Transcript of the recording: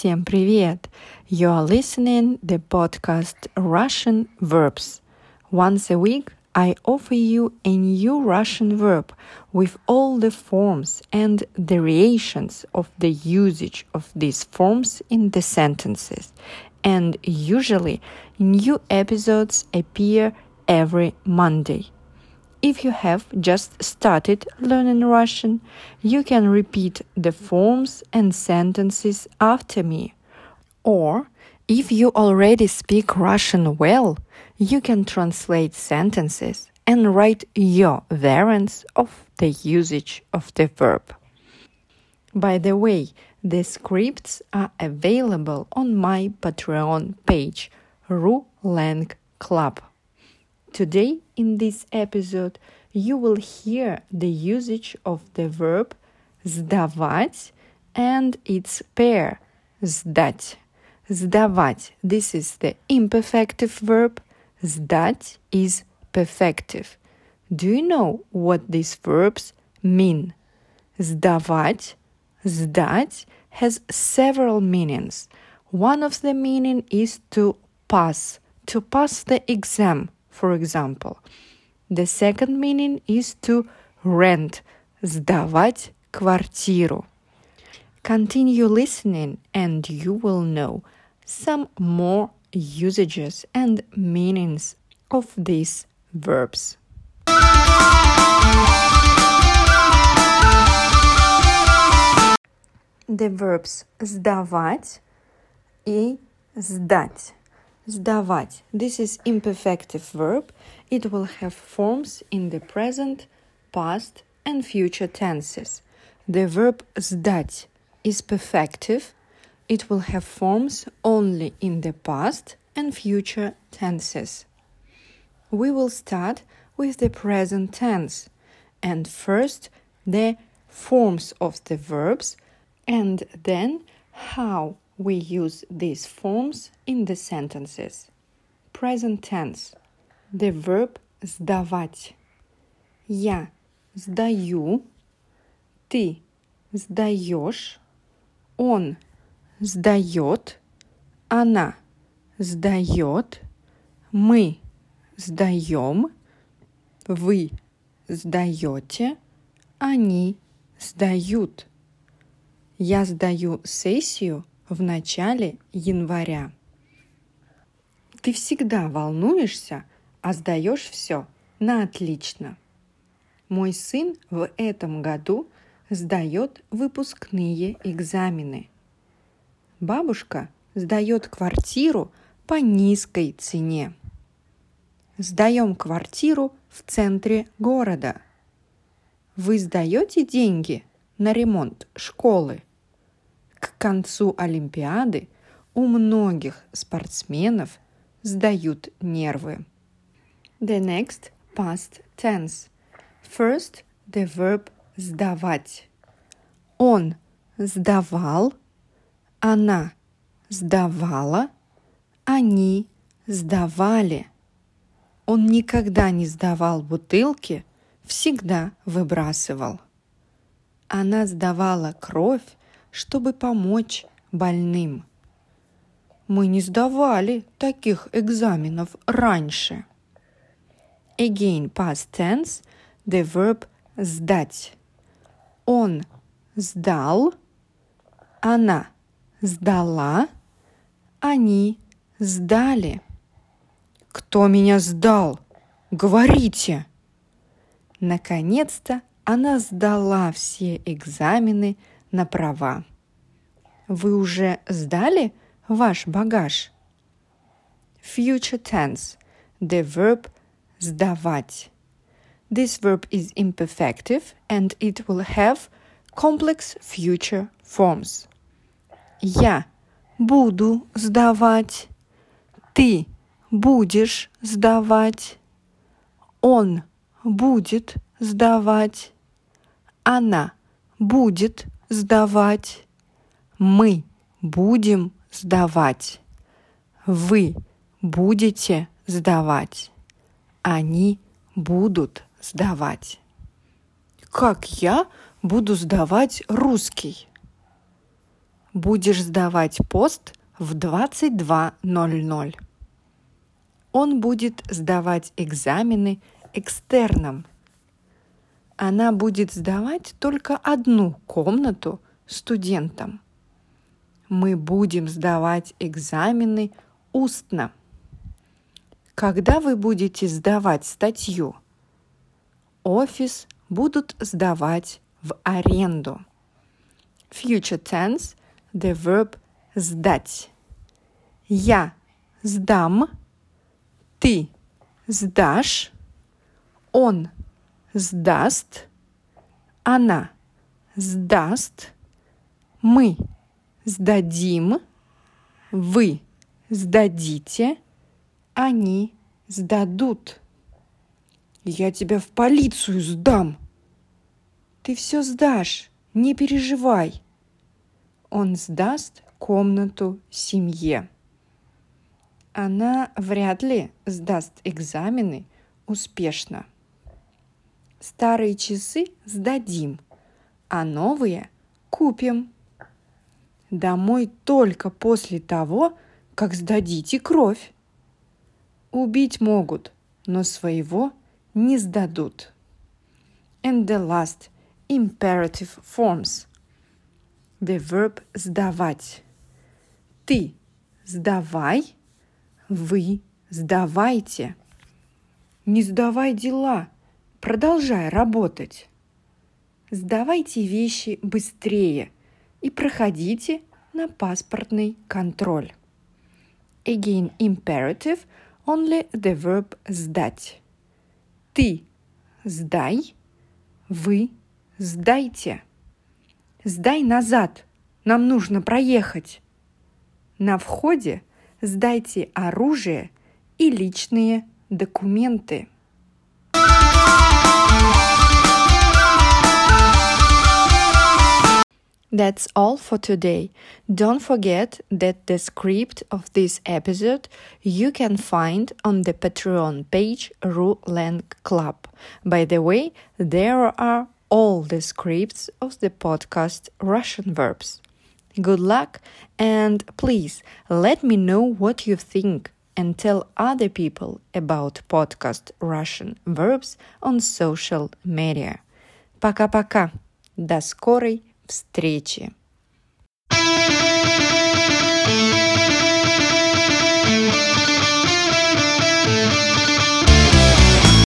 Всем привет! You are listening the podcast Russian Verbs. Once a week, I offer you a new Russian verb with all the forms and variations of the usage of these forms in the sentences. And usually, new episodes appear every Monday. If you have just started learning Russian, you can repeat the forms and sentences after me. Or, if you already speak Russian well, you can translate sentences and write your variants of the usage of the verb. By the way, the scripts are available on my Patreon page, RuLang Club. Today, in this episode, you will hear the usage of the verb сдавать and its pair сдать. Сдавать. This is the imperfective verb. Сдать is perfective. Do you know what these verbs mean? Сдавать, сдать has several meanings. One of the meaning is to pass, to pass the exam, for example. The second meaning is to rent, сдавать квартиру. Continue listening and you will know some more usages and meanings of these verbs. The verbs сдавать и сдать. Сдавать. This is imperfective verb. It will have forms in the present, past, and future tenses. The verb сдать is perfective. It will have forms only in the past and future tenses. We will start with the present tense and first the forms of the verbs and then how we use these forms in the sentences. Present tense. The verb сдавать. Я сдаю, ты сдаешь, он сдает, она сдает, мы сдаем, вы сдаете, они сдают. Я сдаю сессию в начале января. Ты всегда волнуешься, а сдаешь все на отлично. Мой сын в этом году сдает выпускные экзамены. Бабушка сдает квартиру по низкой цене. Сдаем квартиру в центре города. Вы сдаете деньги на ремонт школы? К концу Олимпиады у многих спортсменов сдают нервы. The next past tense. First, the verb сдавать. Он сдавал, она сдавала, они сдавали. Он никогда не сдавал бутылки, всегда выбрасывал. Она сдавала кровь, чтобы помочь больным. Мы не сдавали таких экзаменов раньше. Again, past tense, the verb сдать. Он сдал, она сдала, они сдали. Кто меня сдал? Говорите! Наконец-то она сдала все экзамены на права. Вы уже сдали ваш багаж? Future tense. The verb сдавать. This verb is imperfective and it will have complex future forms. Я буду сдавать. Ты будешь сдавать. Он будет сдавать. Она будет сдавать. Мы будем сдавать. Вы будете сдавать. Они будут сдавать. Как я буду сдавать русский? будешь сдавать пост в 22.00. Он будет сдавать экзамены экстерном. Она будет сдавать только одну комнату студентам. Мы будем сдавать экзамены устно. Когда вы будете сдавать статью? Офис будут сдавать в аренду. Future tense – the verb сдать. Я сдам, ты сдашь, он сдаст, она сдаст, мы сдадим, вы сдадите, они сдадут. Я тебя в полицию сдам. Ты все сдашь, не переживай. Он сдаст комнату семье. Она вряд ли сдаст экзамены успешно. Старые часы сдадим, а новые купим. Домой только после того, как сдадите кровь. Убить могут, но своего не сдадут. And the last imperative forms. The verb сдавать. Ты сдавай, вы сдавайте. Не сдавай дела, продолжай работать. Сдавайте вещи быстрее и проходите на паспортный контроль. Again, imperative, only the verb сдать. Ты сдай, вы сдайте. Сдай назад, нам нужно проехать. На входе сдайте оружие и личные документы. That's all for today. Don't forget that the script of this episode you can find on the Patreon page RuLang Club. By the way, there are all the scripts of the podcast Russian verbs. Good luck and please let me know what you think and tell other people about podcast Russian verbs on social media. Пока-пока. До скорой встречи!